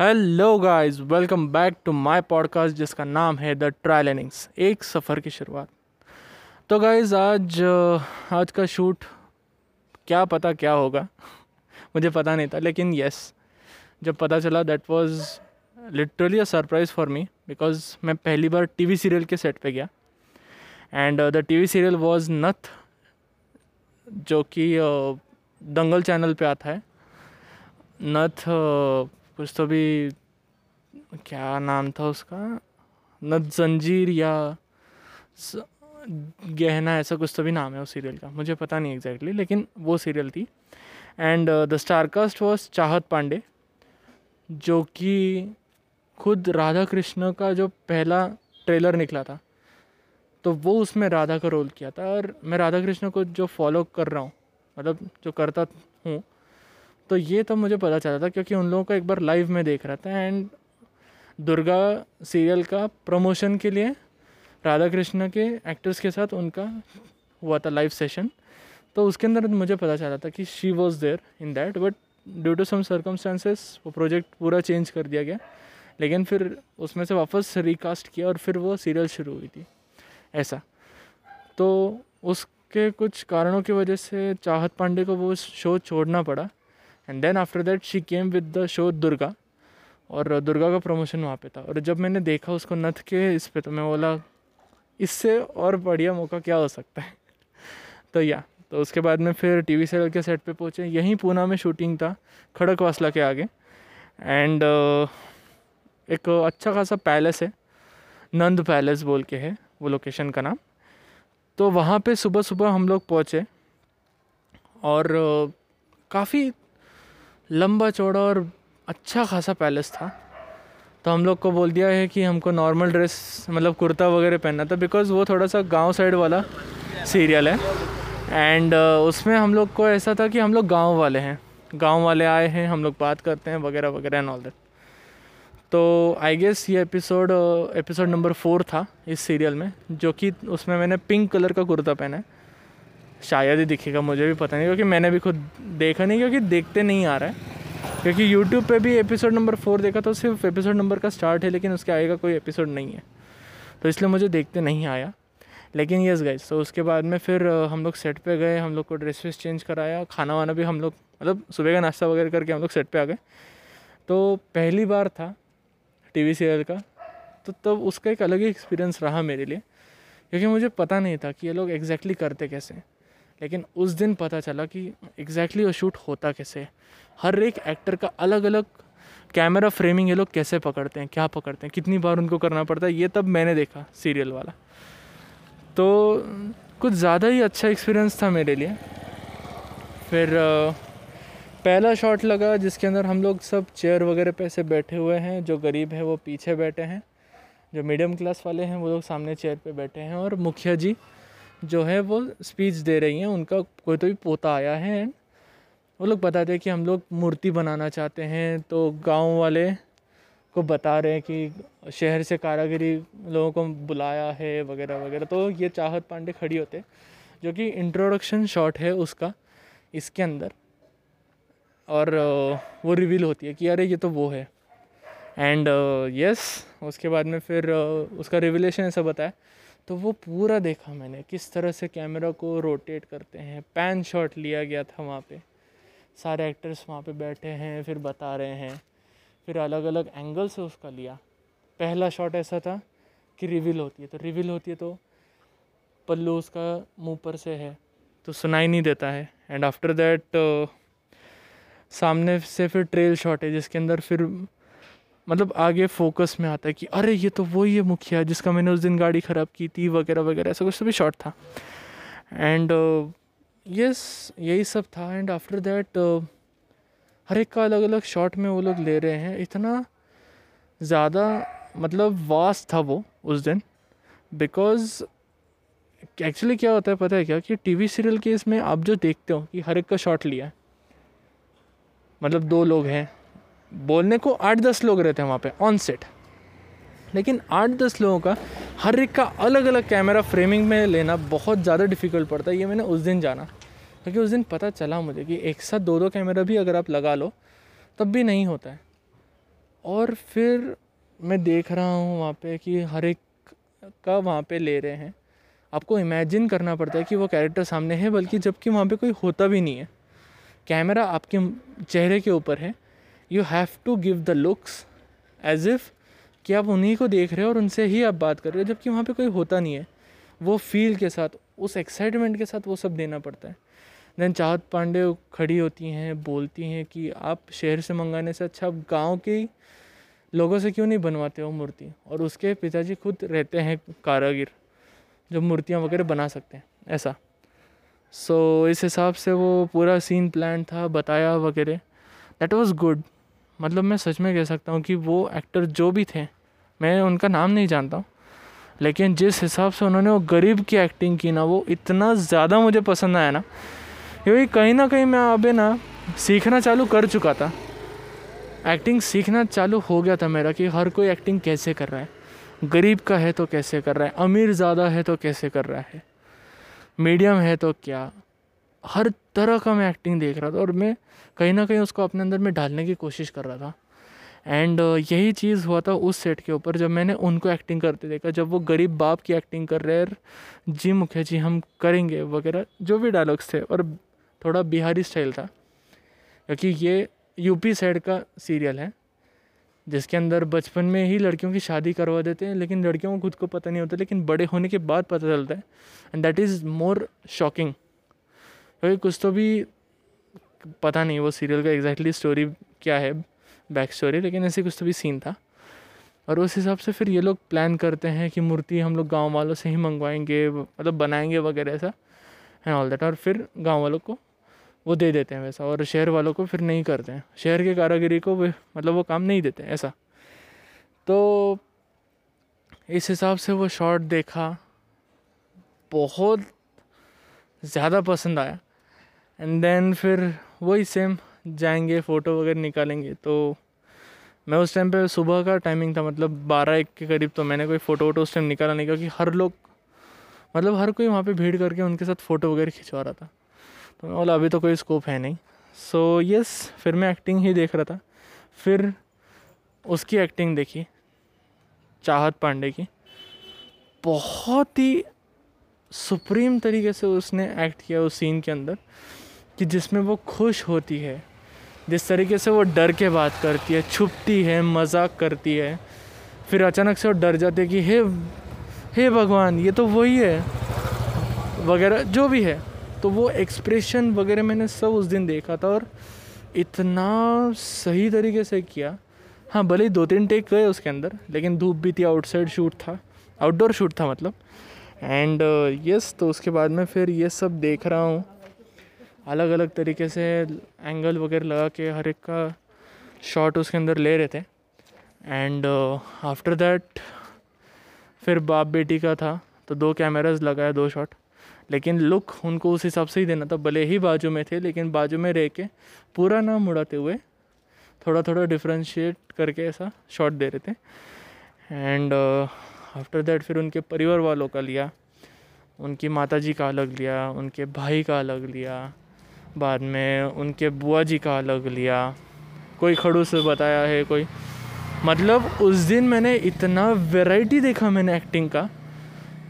Hello guys welcome back to my podcast जिसका नाम है द ट्रायल इनिंग्स एक सफ़र की शुरुआत। तो गाइस आज आज का शूट क्या पता क्या होगा? मुझे पता नहीं था, लेकिन यस जब पता चला that was literally a surprise for me because मैं पहली बार टीवी सीरियल के सेट पे गया। And the TV serial was Nath जो कि दंगल चैनल पे आता है। नथ कुछ तो भी क्या नाम था उसका? नथ जंजीर या स, गहना ऐसा कुछ तो भी नाम है उस सीरियल का। मुझे पता नहीं एग्जैक्टली exactly, लेकिन वो सीरियल थी। एंड द स्टारकास्ट वॉज़ चाहत पांडे जो कि खुद राधा कृष्ण का जो पहला ट्रेलर निकला था तो वो उसमें राधा का रोल किया था। और मैं राधा कृष्ण को जो फॉलो कर रहा हूँ मतलब जो करता हूँ तो ये तब मुझे पता चला था क्योंकि उन लोगों को एक बार लाइव में देख रहा था एंड दुर्गा सीरियल का प्रमोशन के लिए राधा कृष्ण के एक्टर्स के साथ उनका हुआ था लाइव सेशन तो उसके अंदर मुझे पता चला था कि she was there in that but due to some circumstances वो प्रोजेक्ट पूरा चेंज कर दिया गया। लेकिन फिर उसमें से वापस रिकास्ट किया और फिर वो सीरियल शुरू हुई थी। ऐसा। तो उसके कुछ कारणों की वजह से चाहत पांडे को वो शो छोड़ना पड़ा। And then after that she came with the show Durga और दुर्गा का प्रमोशन वहाँ पे था। और जब मैंने देखा उसको नथ के इस पे तो मैं बोला इससे और बढ़िया मौका क्या हो सकता है? तो या तो उसके बाद में फिर टी वी सीरियल के सेट पे पहुँचे। यहीं पूना में शूटिंग था खड़क वासला के आगे। एंड uh, एक अच्छा खासा पैलेस है। नंद पैलेस बोल के है वो लोकेशन का नाम। तो वहाँ पे सुबह सुबह हम लोग पहुँचे। और uh, काफ़ी लंबा चौड़ा और अच्छा खासा पैलेस था। तो हम लोग को बोल दिया है कि हमको नॉर्मल ड्रेस मतलब कुर्ता वगैरह पहनना था बिकॉज़ वो थोड़ा सा गाँव साइड वाला सीरियल है। एंड uh, उसमें हम लोग को ऐसा था कि हम लोग गाँव वाले हैं। गाँव वाले आए हैं हम लोग बात करते हैं वगैरह वगैरह एंड ऑल दैट तो आई गेस ये एपिसोड एपिसोड नंबर फोर था इस सीरियल में जो कि उसमें मैंने पिंक कलर का कुर्ता पहना है। शायद ही दिखेगा, मुझे भी पता नहीं, क्योंकि मैंने भी खुद देखा नहीं, क्योंकि देखते नहीं आ रहा है। क्योंकि यूट्यूब पे भी एपिसोड नंबर फोर देखा तो सिर्फ़ एपिसोड नंबर का स्टार्ट है, लेकिन उसके आगे का कोई एपिसोड नहीं है। तो इसलिए मुझे देखते नहीं आया। लेकिन यस गाइस तो उसके बाद में फिर हम लोग सेट पे गए, हम लोग को ड्रेस वेस चेंज कराया, खाना वाना भी हम लोग मतलब सुबह का नाश्ता वगैरह करके हम लोग सेट पे आ गए। तो पहली बार था टीवी सीरियल का तो तब तो उसका एक अलग ही एक्सपीरियंस रहा मेरे लिए। क्योंकि मुझे पता नहीं था कि ये लोग एग्जैक्टली करते कैसे लेकिन उस दिन पता चला कि एग्जैक्टली वो शूट होता कैसे हर एक एक्टर का अलग अलग कैमरा फ्रेमिंग ये लोग कैसे पकड़ते हैं, क्या पकड़ते हैं, कितनी बार उनको करना पड़ता है, ये तब मैंने देखा सीरियल वाला। तो कुछ ज़्यादा ही अच्छा एक्सपीरियंस था मेरे लिए। फिर पहला शॉट लगा जिसके अंदर हम लोग सब चेयर वगैरह पे ऐसे बैठे हुए हैं, जो गरीब है वो पीछे बैठे हैं, जो मीडियम क्लास वाले हैं वो लोग सामने चेयर पे बैठे हैं और मुखिया जी जो है वो स्पीच दे रही हैं उनका कोई तो भी पोता आया है। वो लोग बताते हैं कि हम लोग मूर्ति बनाना चाहते हैं तो गाँव वाले को बता रहे हैं कि शहर से कारागिरी लोगों को बुलाया है वगैरह वगैरह। तो ये चाहत पांडे खड़ी होते जो कि इंट्रोडक्शन शॉट है उसका इसके अंदर। और वो रिवील होती है कि अरे ये तो वो है। एंड यस uh, yes, उसके बाद में फिर uh, उसका रिविलेशन ऐसा बताया तो वो पूरा देखा मैंने, किस तरह से कैमरा को रोटेट करते हैं। पैन शॉट लिया गया था वहाँ पे। सारे एक्टर्स वहाँ पे बैठे हैं, फिर बता रहे हैं। फिर अलग अलग एंगल से उसका लिया। पहला शॉट ऐसा था कि रिवील होती है। तो रिवील होती है तो पल्लू उसका मुँह पर से है तो सुनाई नहीं देता है। एंड आफ्टर दैट सामने से फिर ट्रेल शॉट है, जिसके अंदर फिर मतलब आगे फोकस में आता है कि अरे ये तो वही है मुखिया जिसका मैंने उस दिन गाड़ी ख़राब की थी वगैरह वगैरह। ऐसा कुछ तो भी शॉट था। एंड यस uh, यही सब था। एंड आफ्टर दैट हर एक का अलग अलग शॉट में वो लोग ले रहे हैं। इतना ज़्यादा मतलब वास था वो उस दिन। बिकॉज़ एक्चुअली क्या होता है पता है क्या कि टीवी सीरियल के इसमें आप जो देखते हो कि हर एक का शॉट लिया है। मतलब दो लोग हैं। बोलने को आठ दस लोग रहते हैं वहाँ पे ऑन सेट लेकिन आठ दस लोगों का, हर एक का अलग अलग कैमरा फ्रेमिंग में लेना बहुत ज़्यादा डिफ़िकल्ट पड़ता है, ये मैंने उस दिन जाना। क्योंकि उस दिन पता चला मुझे कि एक साथ दो दो कैमरा भी अगर आप लगा लो, तब भी नहीं होता है। और फिर मैं देख रहा हूँ वहाँ पे कि हर एक का वहाँ पे ले रहे हैं। आपको इमेजिन करना पड़ता है कि वो कैरेक्टर सामने है, बल्कि जबकि वहाँ पे कोई होता भी नहीं है। कैमरा आपके चेहरे के ऊपर है you have to give the looks as if कि आप उन्हीं को देख रहे हो और उनसे ही आप बात कर रहे हो जबकि वहाँ पे कोई होता नहीं है। वो फील के साथ उस एक्साइटमेंट के साथ वो सब देना पड़ता है। देन चाहत पांडे खड़ी होती हैं बोलती हैं कि आप शहर से मंगाने से अच्छा आप गाँव के लोगों से क्यों नहीं बनवाते हो मूर्ति? और उसके पिताजी खुद रहते हैं कारागिर जो मूर्तियाँ वगैरह बना सकते हैं ऐसा। सो so, इस हिसाब से वो पूरा सीन प्लान था बताया वगैरह। दैट वॉज़ गुड मतलब मैं सच में कह सकता हूँ कि वो एक्टर जो भी थे, मैं उनका नाम नहीं जानता हूँ। लेकिन जिस हिसाब से उन्होंने वो गरीब की एक्टिंग की ना, वो इतना ज़्यादा मुझे पसंद आया ना, क्योंकि कहीं ना कहीं मैं अभी ना सीखना चालू कर चुका था। एक्टिंग सीखना चालू हो गया था मेरा कि हर कोई एक्टिंग कैसे कर रहा है? गरीब का है तो कैसे कर रहा है? अमीर ज़्यादा है तो कैसे कर रहा है? मीडियम है तो क्या? हर तरह का मैं एक्टिंग देख रहा था और मैं कहीं ना कहीं उसको अपने अंदर में डालने की कोशिश कर रहा था। एंड uh, यही चीज़ हुआ था उस सेट के ऊपर जब मैंने उनको एक्टिंग करते देखा। जब वो गरीब बाप की एक्टिंग कर रहे हैं जी मुखिया जी हम करेंगे वगैरह जो भी डायलॉग्स थे और थोड़ा बिहारी स्टाइल था। क्योंकि ये यूपी साइड का सीरियल है जिसके अंदर बचपन में ही लड़कियों की शादी करवा देते हैं लेकिन लड़कियों को खुद को पता नहीं होता लेकिन बड़े होने के बाद पता चलता है। And that is more shocking क्योंकि कुछ तो भी पता नहीं वो सीरियल का एग्जैक्टली स्टोरी क्या है बैक स्टोरी लेकिन ऐसे कुछ तो भी सीन था। और उस हिसाब से फिर ये लोग प्लान करते हैं कि मूर्ति हम लोग गाँव वालों से ही मंगवाएँगे मतलब बनाएँगे वगैरह ऐसा एंड ऑल दैट और फिर गाँव वालों को वो दे देते हैं वैसा, और शहर वालों को फिर नहीं करते हैं। शहर के कारागिरी को मतलब वो काम नहीं देते, ऐसा। तो इस हिसाब से वो शॉट देखा, बहुत ज़्यादा पसंद आया। एंड देन फिर वही सेम जाएँगे फ़ोटो वगैरह निकालेंगे। तो मैं उस टाइम पे सुबह का टाइमिंग था मतलब बारह एक के करीब तो मैंने कोई फ़ोटो वोटो उस टाइम निकाला नहीं क्योंकि हर लोग मतलब हर कोई वहाँ पे भीड़ करके उनके साथ फ़ोटो वगैरह खिंचवा रहा था। तो मैं बोला अभी तो कोई स्कोप है नहीं। सो so, यस yes, फिर मैं एक्टिंग ही देख रहा था। फिर उसकी एक्टिंग देखी चाहत पांडे की। बहुत ही सुप्रीम तरीके से उसने एक्ट किया उस सीन के अंदर। कि जिसमें वो खुश होती है जिस तरीके से वो डर के बात करती है छुपती है मज़ाक करती है फिर अचानक से वो डर जाती है कि हे हे भगवान ये तो वही है। वगैरह जो भी है। तो वो एक्सप्रेशन वगैरह मैंने सब उस दिन देखा था और इतना सही तरीके से किया। हाँ भले ही दो तीन टेक गए उसके अंदर लेकिन धूप भी थी आउटसाइड शूट था आउटडोर शूट था मतलब। एंड यस uh, yes, तो उसके बाद में फिर ये सब देख रहा हूँ। अलग अलग तरीके से एंगल वगैरह लगा के हर एक का शॉट उसके अंदर ले रहे थे। एंड आफ्टर दैट फिर बाप बेटी का था तो दो कैमराज लगाया दो शॉट लेकिन लुक उनको उस हिसाब से ही देना था, भले ही बाजू में थे, लेकिन बाजू में रह के पूरा ना मुड़ाते हुए थोड़ा थोड़ा डिफ्रेंशिएट करके ऐसा शॉट दे रहे थे। एंड आफ्टर दैट फिर उनके परिवार वालों का लिया, उनकी माता जी का अलग लिया, उनके भाई का अलग लिया। बाद में उनके बुआ जी का अलग लिया। कोई खड़ूस बताया है, कोई। मतलब उस दिन मैंने इतना वैरायटी देखा मैंने एक्टिंग का।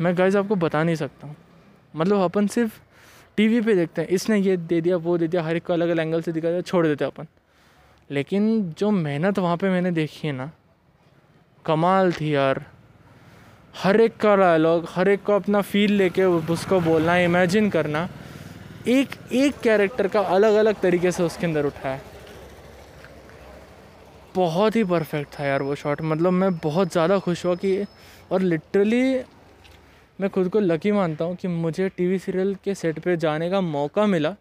मैं गाइज़ आपको बता नहीं सकता हूँ। मतलब अपन सिर्फ़ टीवी पे देखते हैं। इसने ये दे दिया, वो दे दिया, हर एक को अलग अलग एंगल से दिखा दिया छोड़ देते अपन। लेकिन जो मेहनत वहाँ पे मैंने देखी है ना, कमाल थी यार। हर एक का डायलॉग हर एक को अपना फील लेके उसको बोलना इमेजिन करना। एक एक कैरेक्टर का अलग अलग तरीके से उसके अंदर उठाया बहुत ही परफेक्ट था यार वो शॉट मतलब मैं बहुत ज़्यादा खुश हुआ कि और लिटरली मैं खुद को लकी मानता हूँ कि मुझे टीवी सीरियल के सेट पे जाने का मौका मिला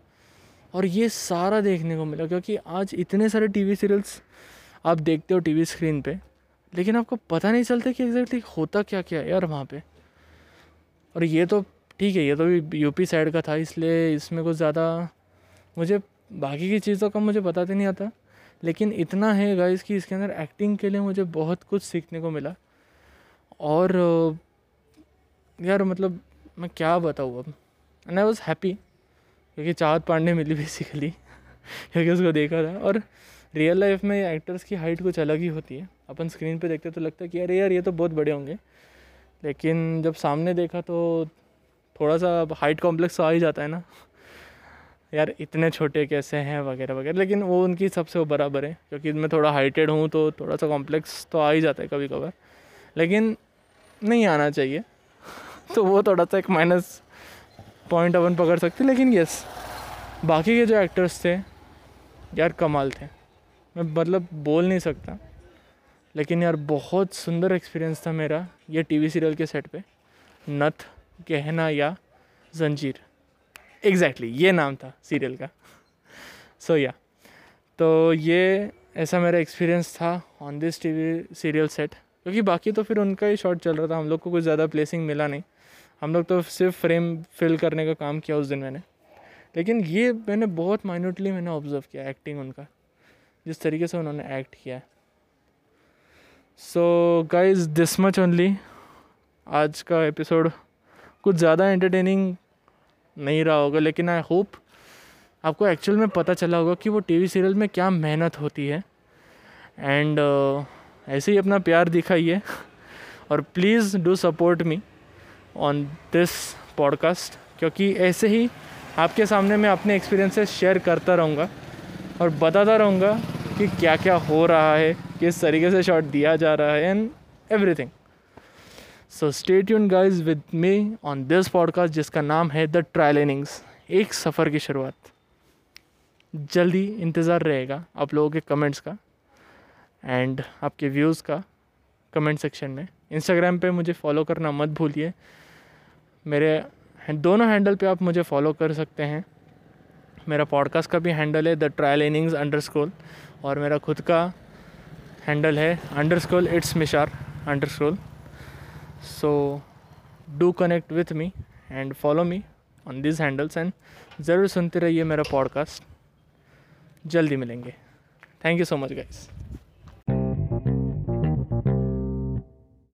और ये सारा देखने को मिला क्योंकि आज इतने सारे टीवी सीरियल्स आप देखते हो टीवी स्क्रीन पे, लेकिन आपको पता नहीं चलता कि एग्जैक्टली होता क्या क्या यार वहाँ पे। और ये तो ठीक है, ये तो भी यूपी साइड का था, इसलिए इसमें कुछ ज़्यादा मुझे बाकी की चीज़ों का मुझे बताते नहीं आता। लेकिन इतना है गाइस कि इसके अंदर एक्टिंग के लिए मुझे बहुत कुछ सीखने को मिला। और, यार मतलब मैं क्या बताऊँ अब? एंड आई वॉज़ हैप्पी क्योंकि चाहत पांडे मिली बेसिकली क्योंकि उसको देखा था। और रियल लाइफ में एक्टर्स की हाइट कुछ अलग ही होती है। अपन स्क्रीन पे देखते तो लगता है कि अरे यार, ये तो बहुत बड़े होंगे। लेकिन जब सामने देखा तो थोड़ा सा हाइट कॉम्प्लेक्स आ ही जाता है ना। यार, इतने छोटे कैसे हैं वगैरह वगैरह, लेकिन वो उनकी सबसे बराबर है, क्योंकि मैं थोड़ा हाइटेड हूँ तो थोड़ा सा कॉम्प्लेक्स तो आ ही जाता है कभी कभार लेकिन नहीं आना चाहिए। तो वो थोड़ा सा एक माइनस पॉइंट अपन पकड़ सकते लेकिन यस बाकी के जो एक्टर्स थे, यार कमाल थे। मैं मतलब बोल नहीं सकता, लेकिन यार बहुत सुंदर एक्सपीरियंस था मेरा ये टीवी सीरियल के सेट पे। नथ। गहना या जंजीर। एग्जैक्टली exactly, ये नाम था सीरियल का। सो so, या yeah. तो ये ऐसा मेरा एक्सपीरियंस था on this TV serial set क्योंकि बाकी तो फिर उनका ही शॉट चल रहा था हम लोग को कुछ ज़्यादा प्लेसिंग मिला नहीं। हम लोग तो सिर्फ़ फ्रेम फिल करने का काम किया उस दिन मैंने। लेकिन ये मैंने बहुत माइन्यूटली मैंने ऑब्ज़र्व किया एक्टिंग उनका। जिस तरीके से उन्होंने एक्ट किया। So guys this much only आज का एपिसोड कुछ ज़्यादा एंटरटेनिंग नहीं रहा होगा लेकिन आई होप आपको एक्चुअल में पता चला होगा कि वो टीवी सीरियल में क्या मेहनत होती है। एंड uh, ऐसे ही अपना प्यार दिखाइए और please do support me on this podcast क्योंकि ऐसे ही आपके सामने मैं अपने एक्सपीरियंसेस शेयर करता रहूँगा और बताता रहूँगा कि क्या क्या हो रहा है किस तरीके से शॉट दिया जा रहा है and everything so stay tune guys with me on this podcast जिसका नाम है द ट्रायल इनिंग्स एक सफ़र की शुरुआत। जल्दी इंतज़ार रहेगा आप लोगों के कमेंट्स का एंड आपके व्यूज़ का कमेंट सेक्शन में। इंस्टाग्राम पे मुझे फॉलो करना मत भूलिए। मेरे दोनों हैंडल पे आप मुझे फॉलो कर सकते हैं। मेरा पॉडकास्ट का भी हैंडल है द ट्रायल इनिंग्स अंडर और मेरा खुद का हैंडल है under its मिशार under so do connect with me and follow me on this handles and ज़रूर सुनते रहिए मेरा पॉडकास्ट जल्दी मिलेंगे. Thank you so much guys